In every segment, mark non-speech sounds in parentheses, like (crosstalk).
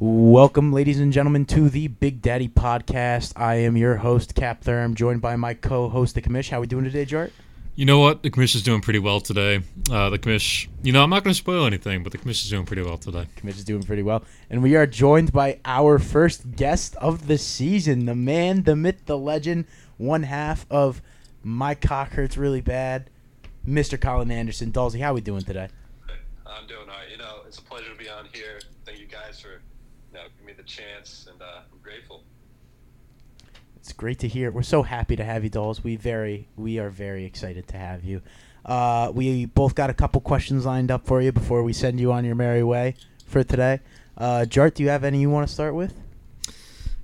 Welcome, ladies and gentlemen, to the Big Daddy Podcast. I am your host, Cap Thurm, joined by my co-host, the Commish. How we doing today, Jart? You know what? The commission is doing pretty well today. Uh, the commission, you know, I'm not going to spoil anything, but the commission is doing pretty well today. Commish is doing pretty well, and we are joined by our first guest of the season, the man, the myth, the legend, one half of My Cock Hurts Really Bad, Mr. Colin Anderson. Dalsey, how are we doing today? I'm doing all right. You know, it's a pleasure to be on here. Thank you guys for, you know, giving me the chance, and uh, I'm grateful. It's great to hear. We're so happy to have you, Dolls. We very, we are very excited to have you. Uh, we both got a couple questions lined up for you before we send you on your merry way for today. Uh, Jart, do you have any you want to start with?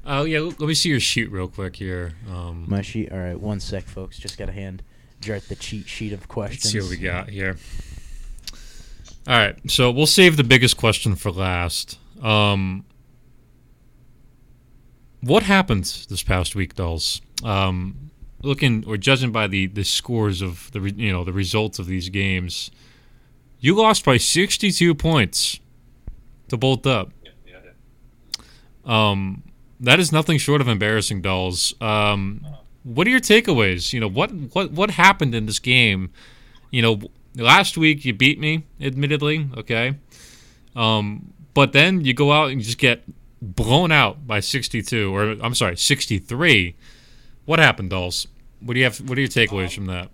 Oh yeah, let me see your sheet real quick here. Um, My sheet. All right, one sec, folks. Just got to hand Jart the cheat sheet of let's questions. see what we got here. All right, so we'll save the biggest question for last. Um, what happened this past week, dolls? Um, looking or judging by the, the scores of the re- you know the results of these games, you lost by 62 points to Bolt Up. Yeah, yeah. Um, that is nothing short of embarrassing, dolls. Um, what are your takeaways? You know what what what happened in this game? You know, last week you beat me, admittedly, okay. Um, but then you go out and you just get blown out by 62, or I'm sorry, 63. What happened, dolls? What do you have? What are your takeaways from that?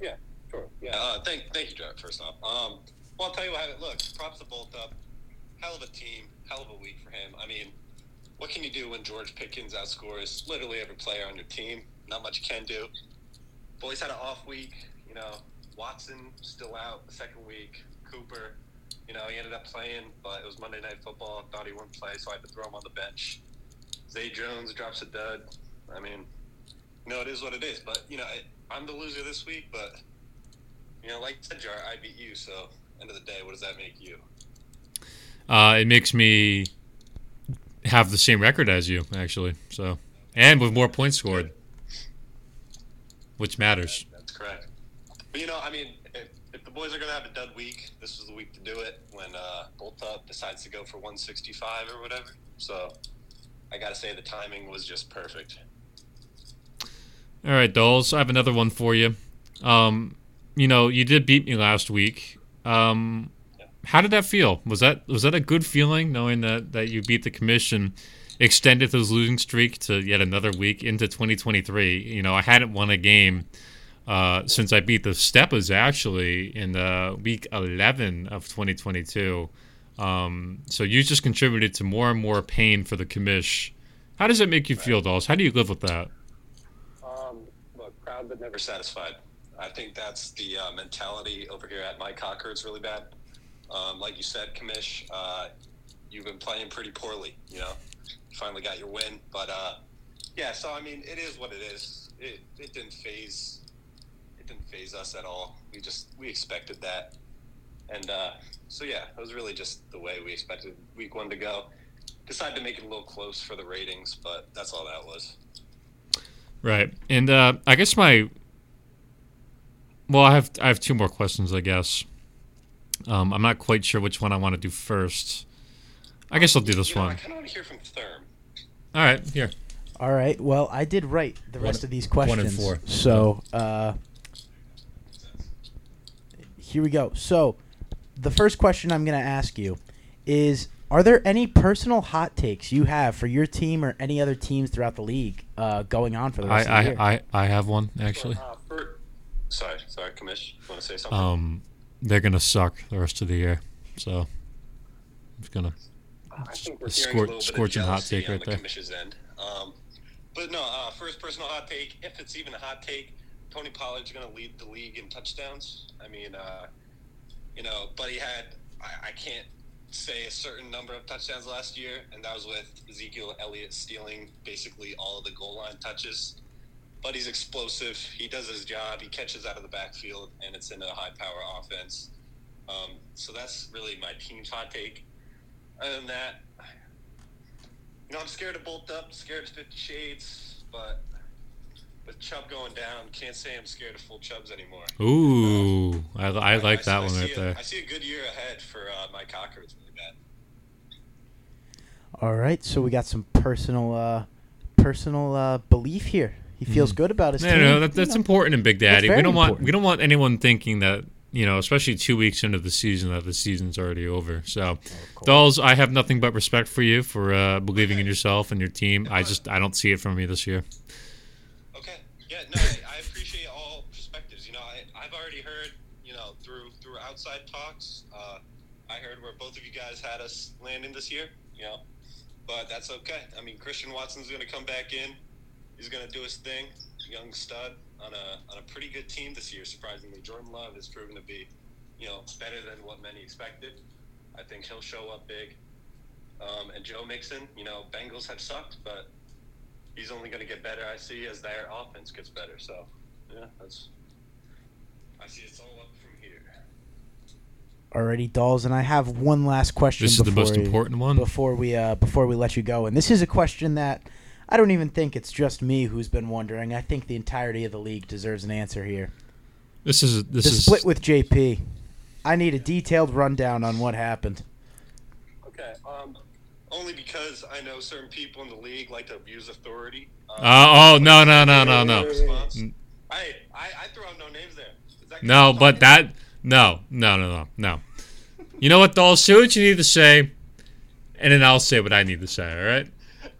Yeah, sure. Yeah, uh, thank, thank you, Jared, first off. Um, well, I'll tell you what, look, props to Bolt Up. Hell of a team, hell of a week for him. I mean, what can you do when George Pickens outscores literally every player on your team? Not much you can do. Boys had an off week, you know. Watson still out the second week. Cooper, you know, he ended up playing, but it was Monday Night Football. Thought he wouldn't play, so I had to throw him on the bench. Zay Jones drops a dud. I mean, you know, it is what it is. But, you know, I, I'm the loser this week, but, you know, like I said, Jar, I beat you, so end of the day, what does that make you? Uh, it makes me have the same record as you, actually. So, and with more points scored, which matters. That's correct. But, you know, I mean, if, if the boys are going to have a dud week, this is the week to do it when uh, Bolt Up decides to go for 165 or whatever. So I got to say the timing was just perfect. All right, dolls. I have another one for you. Um, you know, you did beat me last week. Um, how did that feel? Was that was that a good feeling knowing that that you beat the commission, extended this losing streak to yet another week into 2023? You know, I hadn't won a game uh, since I beat the Steppas actually in the week 11 of 2022. Um, so you just contributed to more and more pain for the commish. How does it make you feel, dolls? How do you live with that? Um, look, proud but never satisfied. I think that's the uh, mentality over here at my Cocker. It's really bad. Um, like you said, Commish, uh, you've been playing pretty poorly. You know, you finally got your win, but uh, yeah. So I mean, it is what it is. It, it didn't phase didn't phase us at all. We just we expected that, and uh, so yeah, it was really just the way we expected week one to go. Decided to make it a little close for the ratings, but that's all that was. Right, and uh, I guess my well, I have I have two more questions. I guess um, I'm not quite sure which one I want to do first. I guess I'll do this You know, I one. kind of want to hear from Therm. All right, here. All right. Well, I did write the rest One- of these questions. one and questions. four. So, uh, here we go. So, the first question I'm going to ask you is Are there any personal hot takes you have for your team or any other teams throughout the league uh, going on for the I, rest of the year? I, I, I have one actually. Uh, for, sorry, sorry, Commish. You want to say something? Um, they're gonna suck the rest of the year. So I'm just gonna. I think we're a hearing scor- a little bit scorching of hot take on right the there. Commission's end. Um, but no, uh, first personal hot take, if it's even a hot take, Tony Pollard's going to lead the league in touchdowns. I mean, uh, you know, but he had, I, I can't say a certain number of touchdowns last year, and that was with Ezekiel Elliott stealing basically all of the goal line touches. But he's explosive. He does his job. He catches out of the backfield, and it's in a high power offense. Um, so that's really my team's hot take. Other than that, you know, I'm scared to bolt up, scared of Fifty Shades, but with Chubb going down, can't say I'm scared of full Chubbs anymore. Ooh, I, I like that I one see right a- there. I see a good year ahead for uh, my Cocker. It's really bad. All right, so we got some personal, uh, personal uh, belief here. He feels Mhm. good about his No, team. no, that, you that's know. important in Big Daddy. We don't want we don't want anyone thinking that you know, especially two weeks into the season, that the season's already over. So, Dolls, I have nothing but respect for you for uh, believing in yourself and your team. I just I don't see it from you this year. Yeah. No, I, I appreciate all perspectives. You know, I, I've already heard. You know, through through outside talks, uh, I heard where both of you guys had us landing this year. You know, but that's okay. I mean, Christian Watson's going to come back in. He's going to do his thing. Young stud on a on a pretty good team this year. Surprisingly, Jordan Love has proven to be, you know, better than what many expected. I think he'll show up big. Um, and Joe Mixon, you know, Bengals have sucked, but he's only going to get better. I see as their offense gets better. So, yeah, that's. I see it's all up from here. Alrighty, dolls, and I have one last question. This is the most we- important one. before we uh, before we let you go. And this is a question that I don't even think it's just me who's been wondering. I think the entirety of the league deserves an answer here. This is this the is split with JP. I need a detailed rundown on what happened. Okay. Um, only because I know certain people in the league like to abuse authority. Um, Oh, oh, no, no, no, no, no. response. Mm. I, I, I threw out no names there. No, but that no, no, no, no, no. You know what, Dolls? Say what you need to say, and then I'll say what I need to say. All right?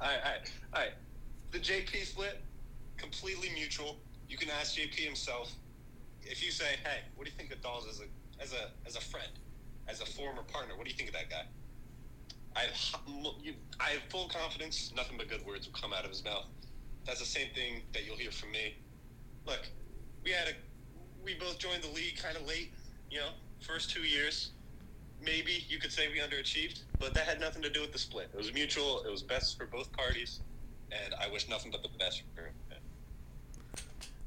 All right, all right, all right. The JP split, completely mutual. You can ask JP himself. If you say, "Hey, what do you think of Dolls as a as a as a friend, as a former partner? What do you think of that guy?" I have I have full confidence. Nothing but good words will come out of his mouth. That's the same thing that you'll hear from me. Look, we had a we both joined the league kind of late. You know, first two years. Maybe you could say we underachieved, but that had nothing to do with the split. It was mutual. It was best for both parties, and I wish nothing but the best for him.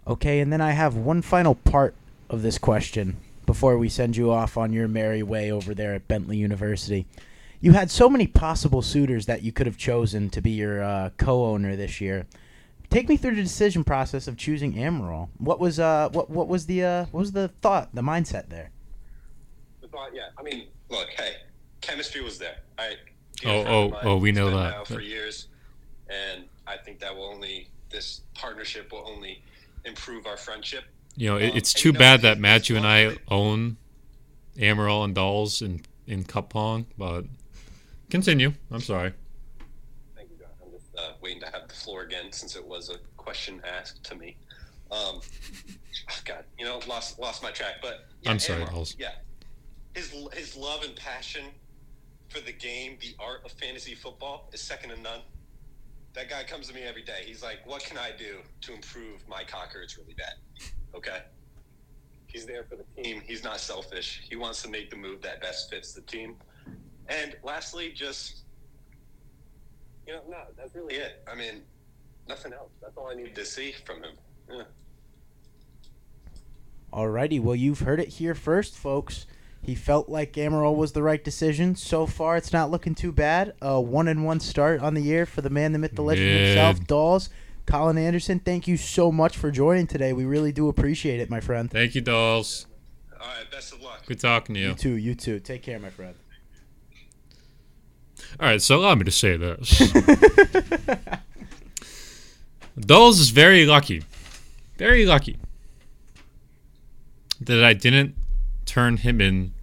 Okay, and then I have one final part of this question before we send you off on your merry way over there at Bentley University. You had so many possible suitors that you could have chosen to be your uh, co-owner this year. Take me through the decision process of choosing Amaral. What was uh what what was the uh what was the thought, the mindset there? The thought, yeah. I mean, look, hey, chemistry was there. I. Oh, oh, oh, we know that. Now for years, and I think that will only this partnership will only improve our friendship. You know, it, Um, it's and too you know, bad that it's Matthew and I own Amaral and Dolls in in Cup Pong, but continue. I'm sorry. Thank you, John. I'm just uh, waiting to have the floor again since it was a question asked to me. Um, oh, (laughs) God, you know, lost lost my track. But yeah, I'm sorry. Yeah, his his love and passion for the game, the art of fantasy football, is second to none. That guy comes to me every day. He's like, "What can I do to improve my cocker? It's really bad." Okay. He's there for the team. He's not selfish. He wants to make the move that best fits the team. And lastly, just you know, no, that's really it. I mean, nothing else. That's all I need to see from him. Yeah. Alrighty, well you've heard it here first, folks. He felt like Amaral was the right decision. So far, it's not looking too bad. A one and one start on the year for the man, the myth, the legend Good. himself, Dolls. Colin Anderson, thank you so much for joining today. We really do appreciate it, my friend. Thank you, Dolls. All right. Best of luck. Good talking to you. You too, you too. Take care, my friend. All right, so allow me to say this. (laughs) Dolls is very lucky, very lucky that I didn't turn him in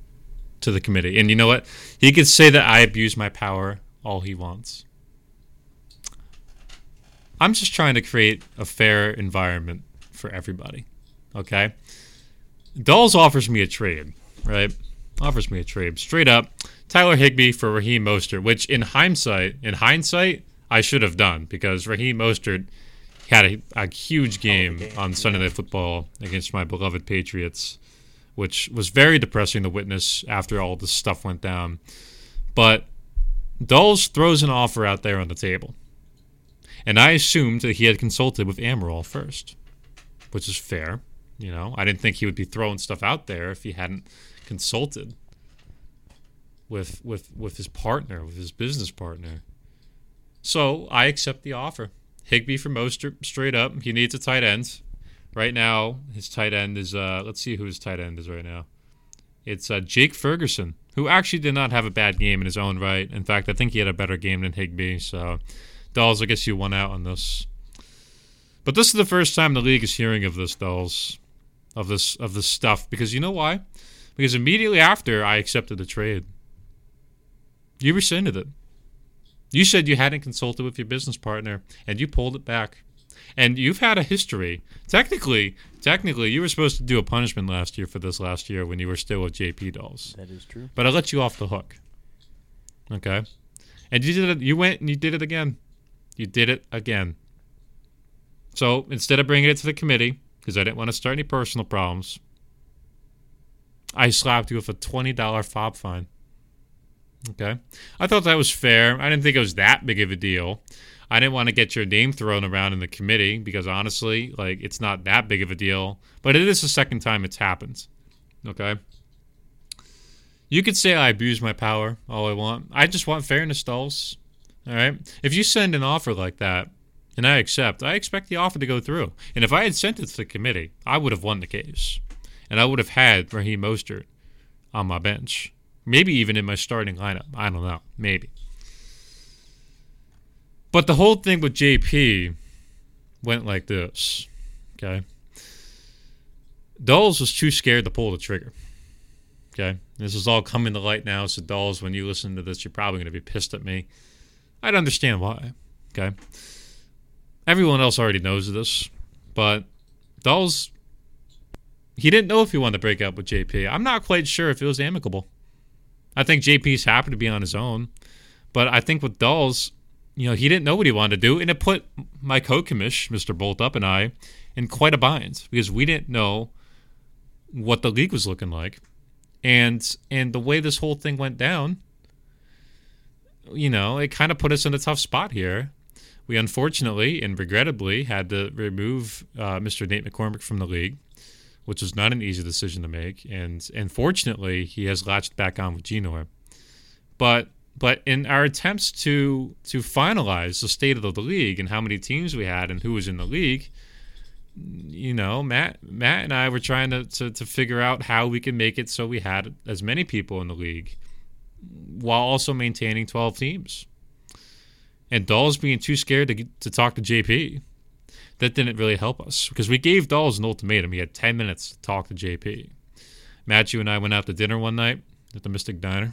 to the committee. And you know what? He could say that I abuse my power all he wants. I'm just trying to create a fair environment for everybody. Okay? Dolls offers me a trade, right? Offers me a trade. Straight up, Tyler Higbee for Raheem Mostert, which in hindsight, in hindsight, I should have done because Raheem Mostert had a, a huge game game, on Sunday Night Football against my beloved Patriots, which was very depressing to witness after all this stuff went down. But Dolls throws an offer out there on the table. And I assumed that he had consulted with Amaral first, which is fair. You know, I didn't think he would be throwing stuff out there if he hadn't consulted with with with his partner, with his business partner. So I accept the offer. Higbee for Mostert, straight up. He needs a tight end. Right now, his tight end is uh let's see who his tight end is right now. It's uh, Jake Ferguson, who actually did not have a bad game in his own right. In fact, I think he had a better game than Higbee. So, Dolls, I guess you won out on this. But this is the first time the league is hearing of this, Dolls, of this of this stuff. Because you know why? Because immediately after I accepted the trade, you rescinded it. You said you hadn't consulted with your business partner, and you pulled it back. And you've had a history. Technically, technically, you were supposed to do a punishment last year for this last year when you were still with JP Dolls. That is true. But I let you off the hook. Okay, and you did it. You went and you did it again. You did it again. So instead of bringing it to the committee, because I didn't want to start any personal problems, I slapped you with a twenty dollar fob fine. Okay, I thought that was fair. I didn't think it was that big of a deal. I didn't want to get your name thrown around in the committee because honestly, like it's not that big of a deal. But it is the second time it's happened. Okay. You could say I abuse my power all I want. I just want fairness, dolls. All right. If you send an offer like that and I accept, I expect the offer to go through. And if I had sent it to the committee, I would have won the case. And I would have had Raheem Mostert on my bench. Maybe even in my starting lineup. I don't know. Maybe. But the whole thing with JP went like this. Okay. Dolls was too scared to pull the trigger. Okay. This is all coming to light now. So, Dolls, when you listen to this, you're probably going to be pissed at me. I'd understand why. Okay. Everyone else already knows this. But Dolls, he didn't know if he wanted to break up with JP. I'm not quite sure if it was amicable. I think JP's happy to be on his own. But I think with Dolls, you know, he didn't know what he wanted to do, and it put my co-commish, Mr. Bolt Up, and I in quite a bind because we didn't know what the league was looking like, and and the way this whole thing went down, you know, it kind of put us in a tough spot here. We unfortunately and regrettably had to remove uh, Mr. Nate McCormick from the league, which was not an easy decision to make, and and fortunately he has latched back on with Genor, but but in our attempts to to finalize the state of the league and how many teams we had and who was in the league, you know, Matt Matt and I were trying to, to, to figure out how we could make it so we had as many people in the league while also maintaining 12 teams. And Dolls being too scared to, to talk to JP, that didn't really help us because we gave Dolls an ultimatum. He had 10 minutes to talk to JP. Matthew and I went out to dinner one night at the Mystic Diner.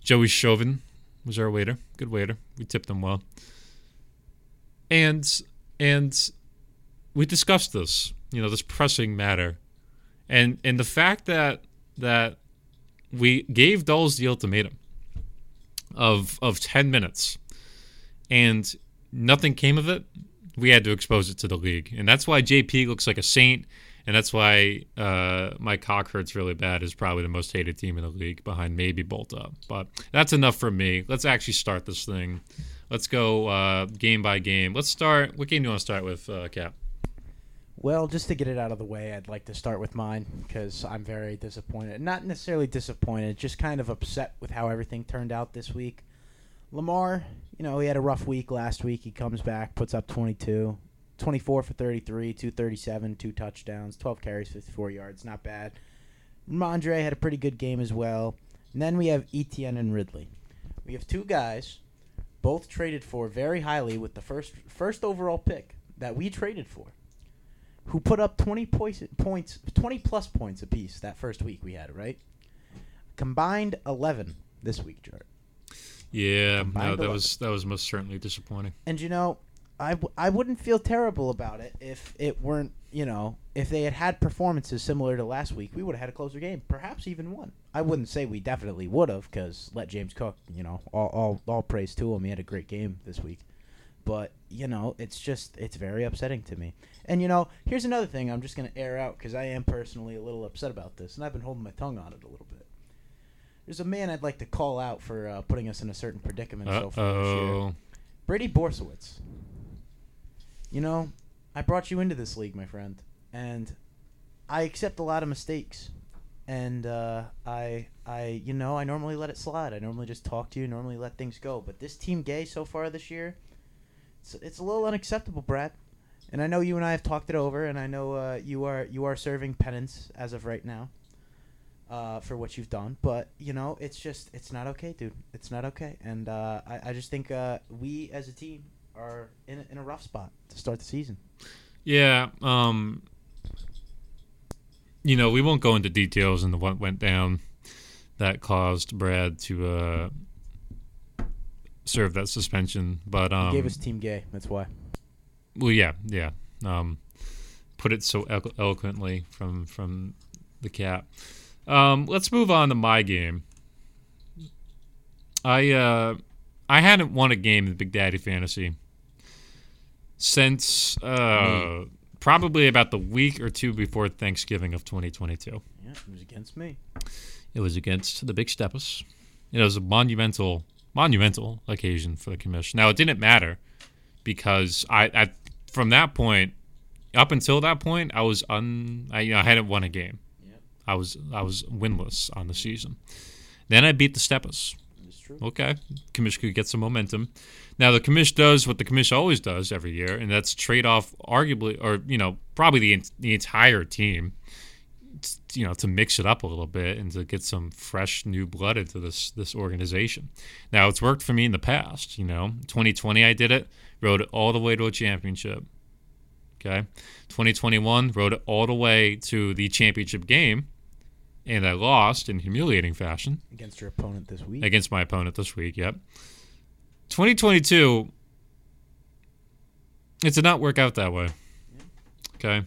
Joey Chauvin was our waiter. Good waiter. We tipped him well. And and we discussed this, you know, this pressing matter. And and the fact that that we gave Dolls the ultimatum of of 10 minutes and nothing came of it, we had to expose it to the league. And that's why JP looks like a saint and that's why uh, my cock hurts really bad is probably the most hated team in the league behind maybe Bolt Up. But that's enough for me. Let's actually start this thing. Let's go uh, game by game. Let's start. What game do you want to start with, uh, Cap? Well, just to get it out of the way, I'd like to start with mine because I'm very disappointed. Not necessarily disappointed, just kind of upset with how everything turned out this week. Lamar, you know, he had a rough week last week. He comes back, puts up 22. 24 for 33, 237, two touchdowns, 12 carries, 54 yards. Not bad. Mondre had a pretty good game as well. And then we have Etienne and Ridley. We have two guys, both traded for very highly with the first first overall pick that we traded for, who put up 20 points, points 20 plus points apiece that first week we had, right? Combined 11 this week, Jart. Yeah, no, that 11. was that was most certainly disappointing. And you know, I, w- I wouldn't feel terrible about it if it weren't, you know, if they had had performances similar to last week, we would have had a closer game, perhaps even one. I wouldn't say we definitely would have, because let James Cook, you know, all, all all praise to him. He had a great game this week, but you know, it's just it's very upsetting to me. And you know, here's another thing I'm just gonna air out because I am personally a little upset about this, and I've been holding my tongue on it a little bit. There's a man I'd like to call out for uh, putting us in a certain predicament Uh so far this year. Brady Borsowitz. You know, I brought you into this league, my friend, and I accept a lot of mistakes. And uh, I, I, you know, I normally let it slide. I normally just talk to you, normally let things go. But this team gay so far this year, it's, it's a little unacceptable, Brad. And I know you and I have talked it over, and I know uh, you are you are serving penance as of right now. Uh, for what you've done. But you know, it's just it's not okay, dude. It's not okay, and uh, I I just think uh, we as a team are in a, in a rough spot to start the season. Yeah. Um. You know, we won't go into details into what went down that caused Brad to uh, serve that suspension, but um, He gave us Team Gay. That's why. Well, yeah, yeah. Um, put it so elo- eloquently from from the cap. Um, let's move on to my game. I uh, I hadn't won a game in Big Daddy Fantasy since uh, probably about the week or two before Thanksgiving of 2022. Yeah, it was against me. It was against the Big Steppers. It was a monumental, monumental occasion for the commission. Now it didn't matter because I, at from that point, up until that point, I was un, I, you know, I hadn't won a game. I was I was winless on the season. Then I beat the Steppers. Okay, commission could get some momentum. Now the commission does what the commission always does every year, and that's trade off arguably, or you know, probably the the entire team, you know, to mix it up a little bit and to get some fresh new blood into this this organization. Now it's worked for me in the past. You know, 2020 I did it, rode it all the way to a championship. Okay, 2021 rode it all the way to the championship game, and I lost in humiliating fashion Against your opponent this week. against my opponent this week. Yep. 2022. It did not work out that way. Okay.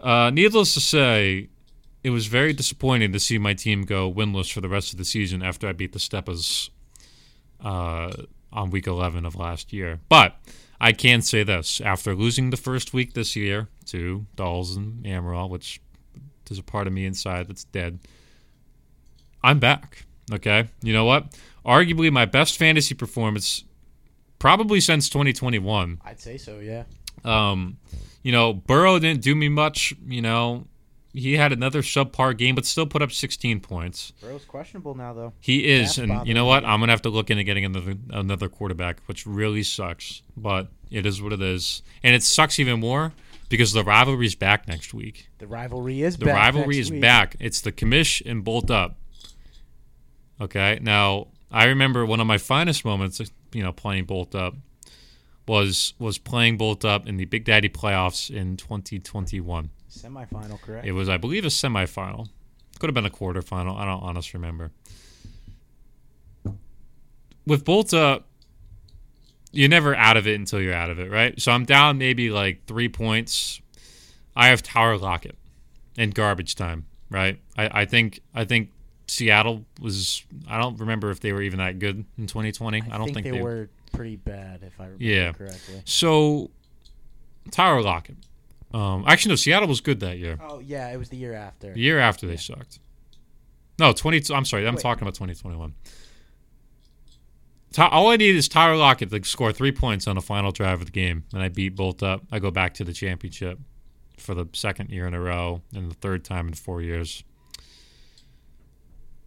Uh, needless to say, it was very disappointing to see my team go winless for the rest of the season after I beat the Steppers uh, on week 11 of last year. But I can say this after losing the first week this year to Dolls and Amaral, which there's a part of me inside that's dead, I'm back. Okay. You know what? Arguably my best fantasy performance probably since 2021. I'd say so. Yeah. Um, you know, Burrow didn't do me much. You know, he had another subpar game, but still put up 16 points. Burrow's questionable now, though. He is, That's and you know what? I'm gonna have to look into getting another another quarterback, which really sucks. But it is what it is, and it sucks even more because the rivalry's back next week. The rivalry is back? The back. rivalry is week. back. It's the commish and bolt up. Okay. Now I remember one of my finest moments, you know, playing bolt up was was playing bolt up in the Big Daddy playoffs in 2021. Semifinal, correct? It was, I believe, a semifinal. Could have been a quarterfinal. I don't honestly remember. With bolt up, you're never out of it until you're out of it, right? So I'm down maybe like three points. I have Tyler Lockett and garbage time, right? I, I think I think Seattle was. I don't remember if they were even that good in 2020. I, don't think, they, were pretty bad, if I remember Yeah. correctly. So Tyler Lockett. Um, actually, no. Seattle was good that year. Oh yeah, it was the year after. The year after they sucked. No, 20. I'm sorry. I'm Wait. talking about 2021. All I need is Tyler Lockett to score three points on the final drive of the game, and I beat Bolt up. I go back to the championship for the second year in a row and the third time in four years.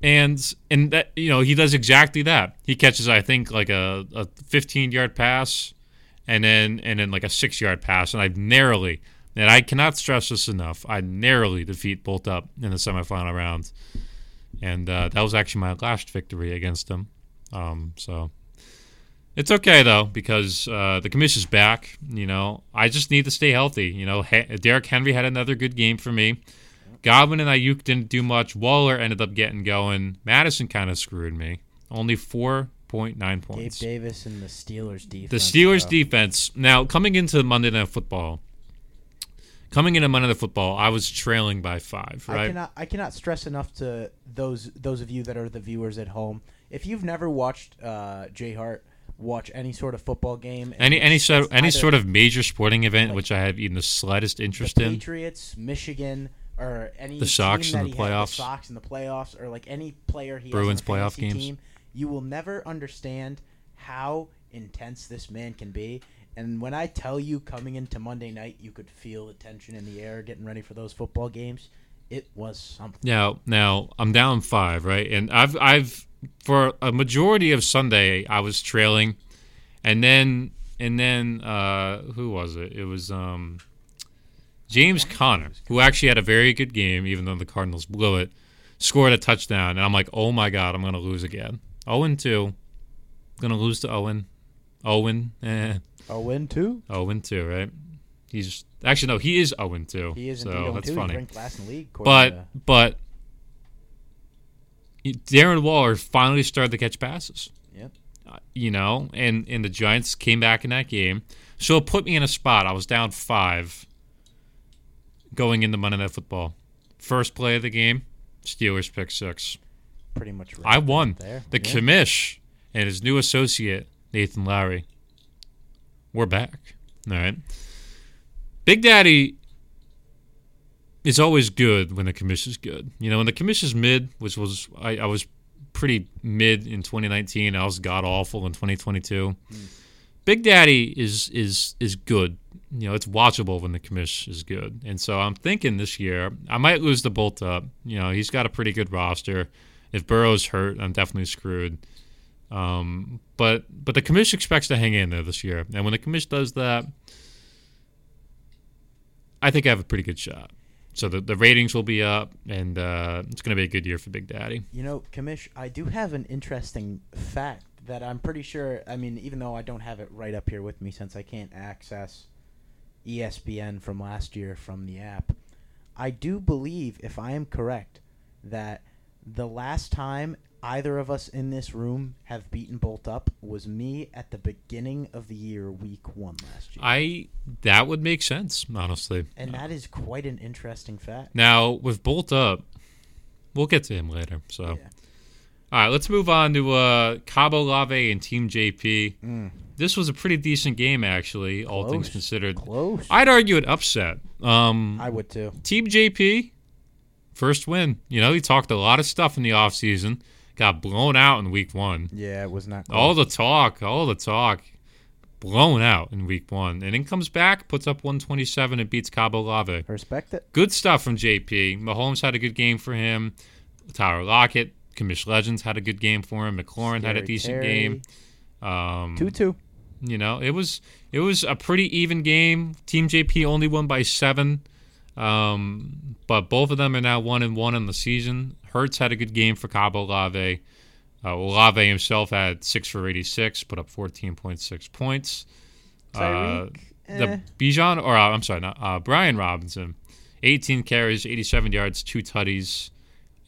And and that you know he does exactly that. He catches I think like a, a 15 yard pass, and then and then like a six yard pass, and I narrowly and I cannot stress this enough. I narrowly defeat Bolt up in the semifinal round, and uh, that was actually my last victory against him. Um, so it's okay though because uh, the commission's back. You know, I just need to stay healthy. You know, he- Derrick Henry had another good game for me. Godwin and Aiyuk didn't do much. Waller ended up getting going. Madison kind of screwed me. Only four point nine Gabe points. Davis and the Steelers defense. The Steelers though. defense. Now coming into Monday Night Football, coming into Monday Night Football, I was trailing by five. I Right. cannot I cannot stress enough to those those of you that are the viewers at home. If you've never watched uh, Jay Hart watch any sort of football game, any any sort any sort of major sporting event like which I have even the slightest the interest in. Patriots, Michigan, or any The Sox in the playoffs. the Sox in the playoffs, or like any player he Bruins has playoff games. team, you will never understand how intense this man can be. And when I tell you, coming into Monday night, you could feel the tension in the air, getting ready for those football games. It was something. Now, now I'm down five, right? And I've I've for a majority of Sunday I was trailing, and then and then uh, who was it? It was um, James Conner, who actually had a very good game, even though the Cardinals blew it. scored a touchdown, and I'm like, oh my god, I'm gonna lose again. Owen two, gonna lose to Owen. Owen, eh, Owen two. Owen two, right? He's actually no, he is Owen two. He is so indeed Owen that's two. funny. He's ranked last in league. according to- But but Darren Waller finally started to catch passes. Yep. Uh, you know, and and the Giants came back in that game, so it put me in a spot. I was down five going into Monday Night Football. First play of the game, Steelers pick six. pretty much. I won. there. The Yeah. commish and his new associate Nathan Lowry. We're back. All right. Big Daddy is always good when the commission's good. You know, when the commission's mid, which was I, I was pretty mid in 2019. I was god awful in 2022. Big Daddy is is is good. You know, it's watchable when the commish is good. And so I'm thinking this year I might lose the bolt up. You know, he's got a pretty good roster. If Burrow's hurt, I'm definitely screwed. Um, but but the commission expects to hang in there this year, and when the commission does that, I think I have a pretty good shot. So the, the ratings will be up, and uh, it's going to be a good year for Big Daddy. You know, Commish, I do have an interesting fact that I'm pretty sure. I mean, even though I don't have it right up here with me since I can't access ESPN from last year from the app, I do believe, if I am correct, that the last time either of us in this room have beaten Bolt Up was me at the beginning of the year, week one last year. I that would make sense, honestly. and that is quite an interesting fact. Now with Bolt up, we'll get to him later. So Yeah. all right, let's move on to uh, Cabo Lave and Team JP. Mm. This was a pretty decent game, actually, all things considered. Close. I'd argue an upset. Um, I would too. Team JP, first win. You know, he talked a lot of stuff in the offseason. Got blown out in week one. Yeah, it was not. All the talk, all the talk, blown out in week one. And then comes back, puts up 127 and beats Cabo Lave. respect it. Good stuff from JP. Mahomes had a good game for him. Tyler Lockett, Commish Legends had a good game for him. McLaurin had a decent Terry. game. Um, Two two. you know, it was it was a pretty even game. Team JP only won by seven, um, but both of them are now one and one in the season. Hertz had a good game for Cabo Lave. Uh, Olave himself had six for eighty-six, put up fourteen point six points. Uh, eh. the Bijan, or uh, I'm sorry, not, uh, Brian Robinson, 18 carries, 87 yards, two tutties,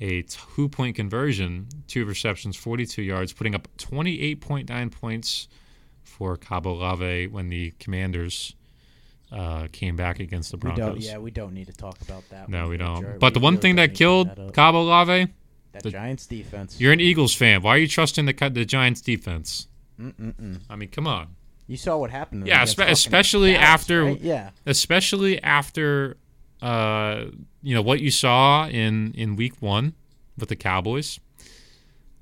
a two-point conversion, two receptions, 42 yards, putting up 28.9 points for Cabo Lave when the Commanders uh, came back against the We Broncos. don't. Yeah, we don't need to talk about that. No, we don't. Sure, but the one really thing that killed that. Cabo Lave, that the- Giants defense. you're an Eagles fan. Why are you trusting the the Giants defense? Mm-mm-mm. I mean, come on. You saw what happened. Yeah, fucking especially Dallas, after- right? Yeah, especially after uh, you know what you saw in in week one with the Cowboys.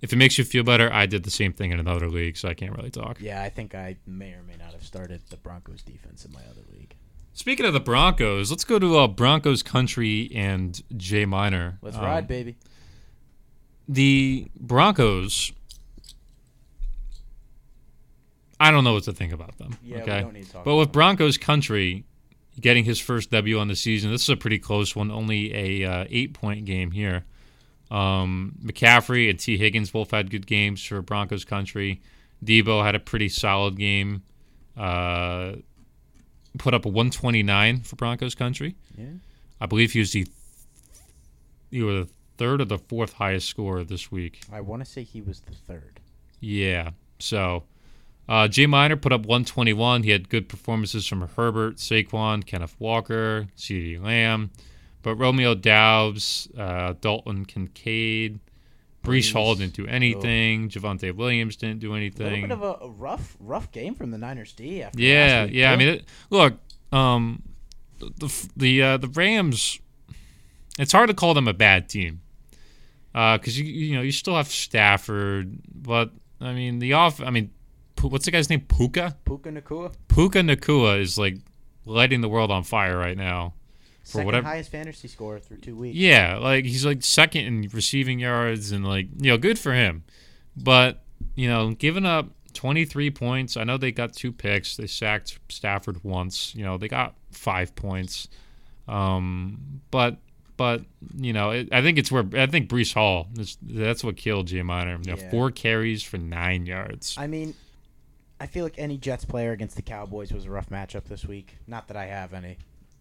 If it makes you feel better, I did the same thing in another league, so I can't really talk. yeah. I think I may or may not have started the Broncos defense in my other league. Speaking of the Broncos, let's go to uh, Broncos country and J Minor. Let's Um, ride, baby. The Broncos. I don't know what to think about them. Yeah, okay, we don't need to talk. But with Broncos country getting his first W on the season, this is a pretty close one. Only a uh, eight point game here. Um, McCaffrey and Tee Higgins both had good games for Broncos country. Deebo had a pretty solid game. Uh, put up a 129 for Broncos country. Yeah. I believe he was the either the third or the fourth highest scorer this week. I want to say he was the third. Yeah. So uh, Jay Miner put up 121. He had good performances from Herbert, Saquon, Kenneth Walker, CeeDee Lamb. But Romeo Doubs, uh, Dalton Kincaid, Breece. Hall didn't do anything. Javonte Williams didn't do A little anything. bit of a, a rough, rough game from the Niners D. After Yeah, yeah. I mean, it, look, um, the the uh, the Rams. It's hard to call them a bad team because you you know you still have Stafford, but I mean the off. I mean, what's the guy's name? Puka. Puka Nacua, Puka Nacua is like lighting the world on fire right now. Second whatever- highest fantasy score through two weeks. Yeah, like he's like second in receiving yards and like you know good for him, but you know giving up 23 points. I know they got two picks. They sacked Stafford once. You know they got five points, um, but but you know, it, I think it's where I think Breece Hall. Is, that's what killed Jay Miner. You know, Yeah. four carries for nine yards. I mean, I feel like any Jets player against the Cowboys was a rough matchup this week. Not that I have any,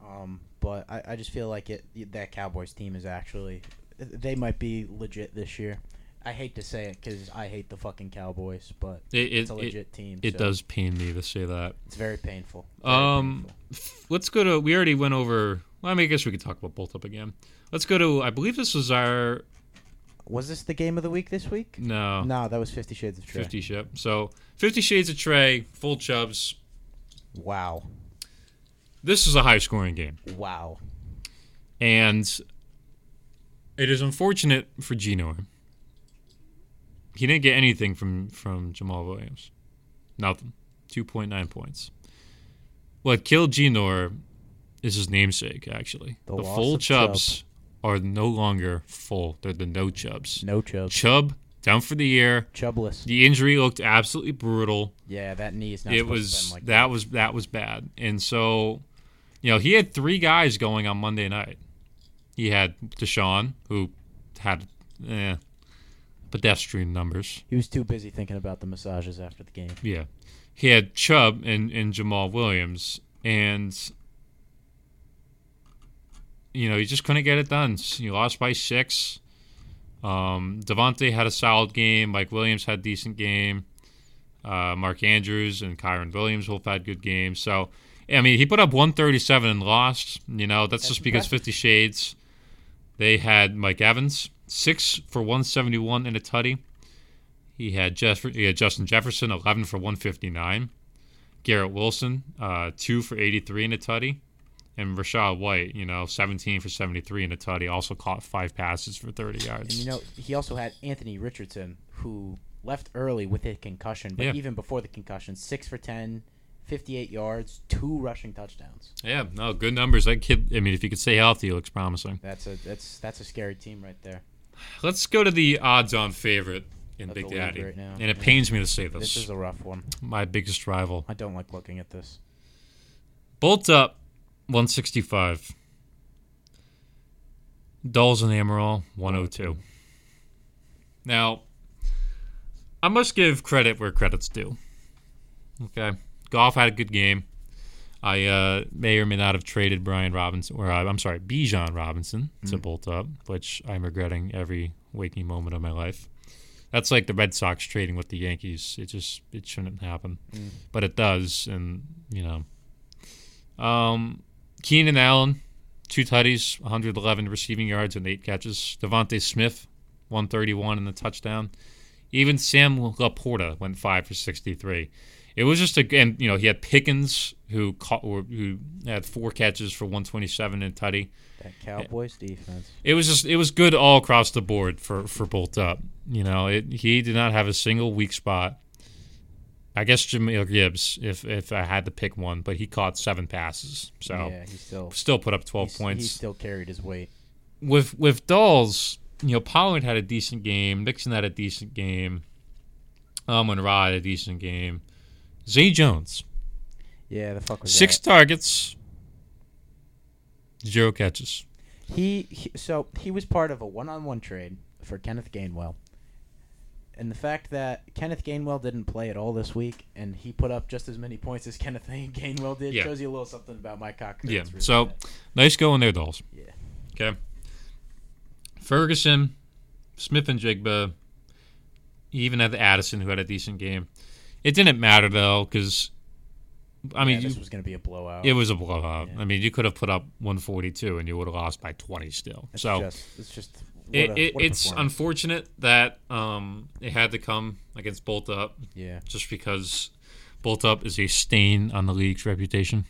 um, but I, I just feel like it that Cowboys team is actually they might be legit this year. I hate to say it because I hate the fucking Cowboys, but It it, it's a it, legit team. it so does pain me to say that. It's very painful. Very Um, painful. let's go to. We already went over. Well, I, mean, I guess we could talk about both up again. Let's go to. I believe this was our was this the game of the week this week? no, No, that was Fifty Shades of Trey. Fifty ship. So Fifty Shades of Trey, full chubs. Wow, This is a high scoring game, wow. and it is unfortunate for Gino. He didn't get anything from from Jamaal Williams. Nothing. Two point nine points. What killed Genor is his namesake, actually. The The, full Chubb. chubs are no longer full. They're the no chubs. No chubs. Chubb down for the year. Chubless. The injury looked absolutely brutal. Yeah, that knee is not. it was like that was that was bad. And so, you know, he had three guys going on Monday night. He had Deshaun, who had eh, pedestrian numbers. He was too busy thinking about the massages after the game. Yeah. He had Chubb and, and Jamaal Williams, and you know he just couldn't get it done. He lost by six. Um, DeVonta had a solid game. Mike Williams had a decent game. Uh, Mark Andrews and Kyren Williams both had good games. So, I mean, he put up 137 and lost. You know, that's, That's just because impressive. Fifty Shades. They had Mike Evans six for 171 and a tutty. He had Jeff, he had Justin Jefferson, 11 for 159. Garrett Wilson, uh, 2 for 83 in a tutty. And Rachaad White, you know, 17 for 73 in a tutty. Also caught five passes for 30 yards. And you know, he also had Anthony Richardson, who left early with a concussion, but Yeah. even before the concussion, six for 10, 58 yards, two rushing touchdowns. yeah, no, good numbers. That kid, I mean, if he could stay healthy, he looks promising. That's a that's that's a scary team right there. Let's go to the odds on favorite in Big Daddy. right now. And it Yeah. pains me to say This this. is a rough one. My biggest rival. I don't like looking at this. Bolt up, 165. Dolls and Amaral, 102. Now, I must give credit where credit's due. Okay. Golf had a good game. I uh, may or may not have traded Brian Robinson, or uh, I'm sorry, Bijan Robinson to bolt up, which I'm regretting every waking moment of my life. That's like the Red Sox trading with the Yankees. It just it shouldn't happen, Mm. but it does, and you know. Um, Keenan Allen, two tutties, 111 receiving yards and eight catches. DeVonta Smith, 131 and the touchdown. Even Sam Laporta went five for 63. It was just a and you know he had Pickens who caught or who had four catches for 127 and tutty. That Cowboys defense. It was just it was good all across the board for for Bolt Up. You know, it, he did not have a single weak spot. I guess Jahmyr Gibbs, if if I had to pick one, but he caught seven passes, so yeah, he still still put up 12 he's- points He still carried his weight. with with Dolls, you know, Pollard had a decent game. Mixon had a decent game. Um, and Rod had a decent game. Zay Jones, Yeah, the fuck was six that? targets, zero catches. He, he so he was part of a one-on-one trade for Kenneth Gainwell. And the fact that Kenneth Gainwell didn't play at all this week, and he put up just as many points as (laughs) Kenneth Gainwell did, Yeah. shows you a little something about my cock. Yeah. Really So bad. nice going there, Dolls. Yeah. Okay. Ferguson, Smith-Njigba. Even had Addison, who had a decent game. It didn't matter though, because I mean, this you- was going to be a blowout. it was a blowout. Yeah. I mean, you could have put up 142 and you would have lost by 20 still. It's so just, it's just it, a- it, it's unfortunate that um, it had to come against Bolt Up yeah. just because Bolt Up is a stain on the league's reputation.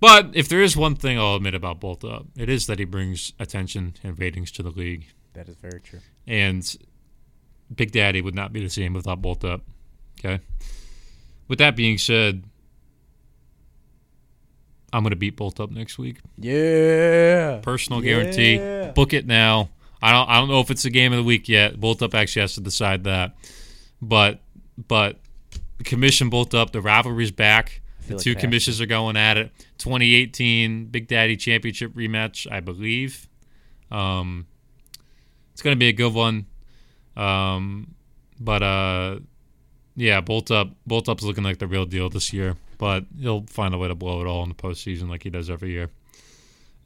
But if there is one thing I'll admit about Bolt Up, it is that he brings attention and ratings to the league. That is very true. And Big Daddy would not be the same without Bolt Up. Okay. With that being said, I'm going to beat Bolt Up next week. Yeah. Personal guarantee. Yeah. Book it now. I don't. I don't know if it's the game of the week yet. Bolt Up actually has to decide that. But but commission Bolt Up. The rivalry's back. The like two it commissions are going at it. 2018 Big Daddy Championship rematch, I believe. Um, it's gonna be a good one. Um, but uh, yeah, Bolt Up, Bolt Up's looking like the real deal this year. But he'll find a way to blow it all in the postseason like he does every year.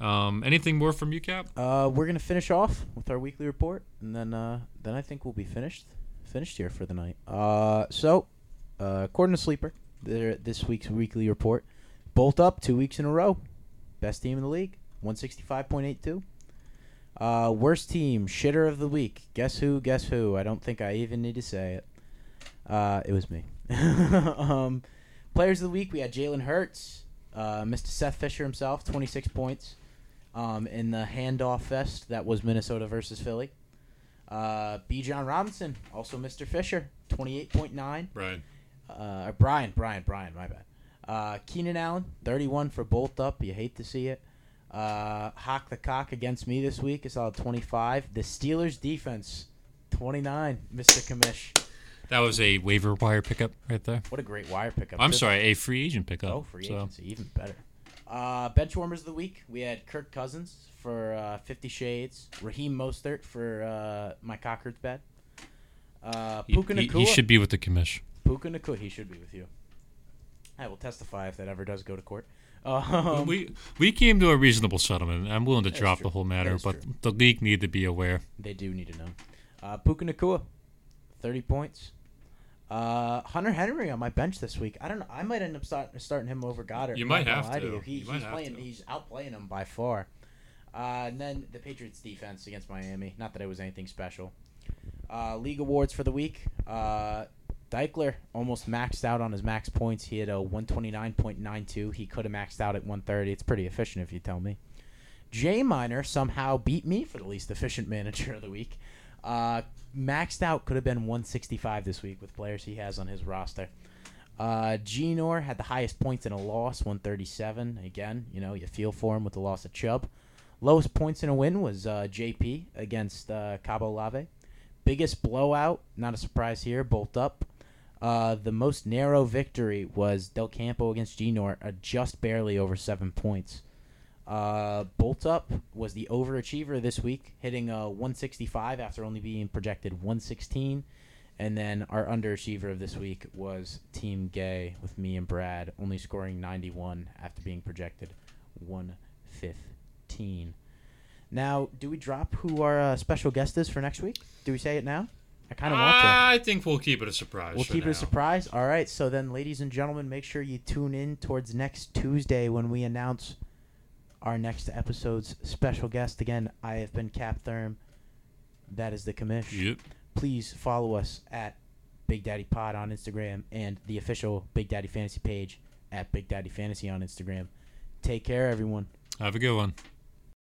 Um, anything more from you, Cap? Uh, we're gonna finish off with our weekly report, and then uh, then I think we'll be finished finished here for the night. Uh, so uh, according to Sleeper, this week's weekly report, Bolt up two weeks in a row, best team in the league, one sixty five point eight two. Uh, worst team, shitter of the week. Guess who? Guess who? I don't think I even need to say it. Uh, it was me. (laughs) um, players of the week, we had Jalen Hurts, uh, Mr. Seth Fisher himself, 26 points um, in the handoff fest that was Minnesota versus Philly. Uh, Bijan Robinson, also Mr. Fisher, 28.9. Brian. Uh, Brian, Brian, Brian, my bad. Uh, Keenan Allen, 31 for Bolt Up. You hate to see it. Uh, Hawk the Cock against me this week. It's all 25. The Steelers defense, 29. Mr. Commish. That was a waiver wire pickup right there. What a great wire pickup. I'm sorry, a free agent pickup. Oh, free so. agency, even better. Uh, bench warmers of the week. We had Kirk Cousins for uh, Fifty Shades. Raheem Mostert for uh, my Cockard's bed. Uh, Puka he- Nacua. he should be with the commish. Puka Nacua. He should be with you. I will testify if that ever does go to court. Um, we we came to a reasonable settlement. I'm willing to drop true. the whole matter, but true. the league need to be aware. They do need to know. Uh, Puka Nacua, thirty points. Uh, Hunter Henry on my bench this week. I don't know. I might end up start, starting him over Goedert. You might have to. He, You he's playing. to. He's outplaying him by far. Uh, and then the Patriots defense against Miami. Not that it was anything special. Uh, league awards for the week. Uh, Deichler almost maxed out on his max points. He had a 129.92. He could have maxed out at 130. It's pretty efficient if you tell me. J Minor somehow beat me for the least efficient manager of the week. Uh, maxed out could have been 165 this week with players he has on his roster. Uh, Genor had the highest points in a loss, 137. Again, you know, you feel for him with the loss of Chubb. Lowest points in a win was uh, JP against uh, Cabo Lave. Biggest blowout, not a surprise here, Bolt Up. Uh, the most narrow victory was Del Campo against Genor, uh, just barely over seven points. Uh, Bolt Up was the overachiever this week, hitting a 165 after only being projected 116. And then our underachiever of this week was Team Gay with me and Brad, only scoring 91 after being projected 115. Now, do we drop who our uh, special guest is for next week? Do we say it now? I kind of want to. I think we'll keep it a surprise. We'll keep it a surprise. All right. So then, ladies and gentlemen, make sure you tune in towards next Tuesday when we announce our next episode's special guest. Again, I have been Cap Therm. That is the commish. Yep. Please follow us at Big Daddy Pod on Instagram and the official Big Daddy Fantasy page at Big Daddy Fantasy on Instagram. Take care, everyone. Have a good one.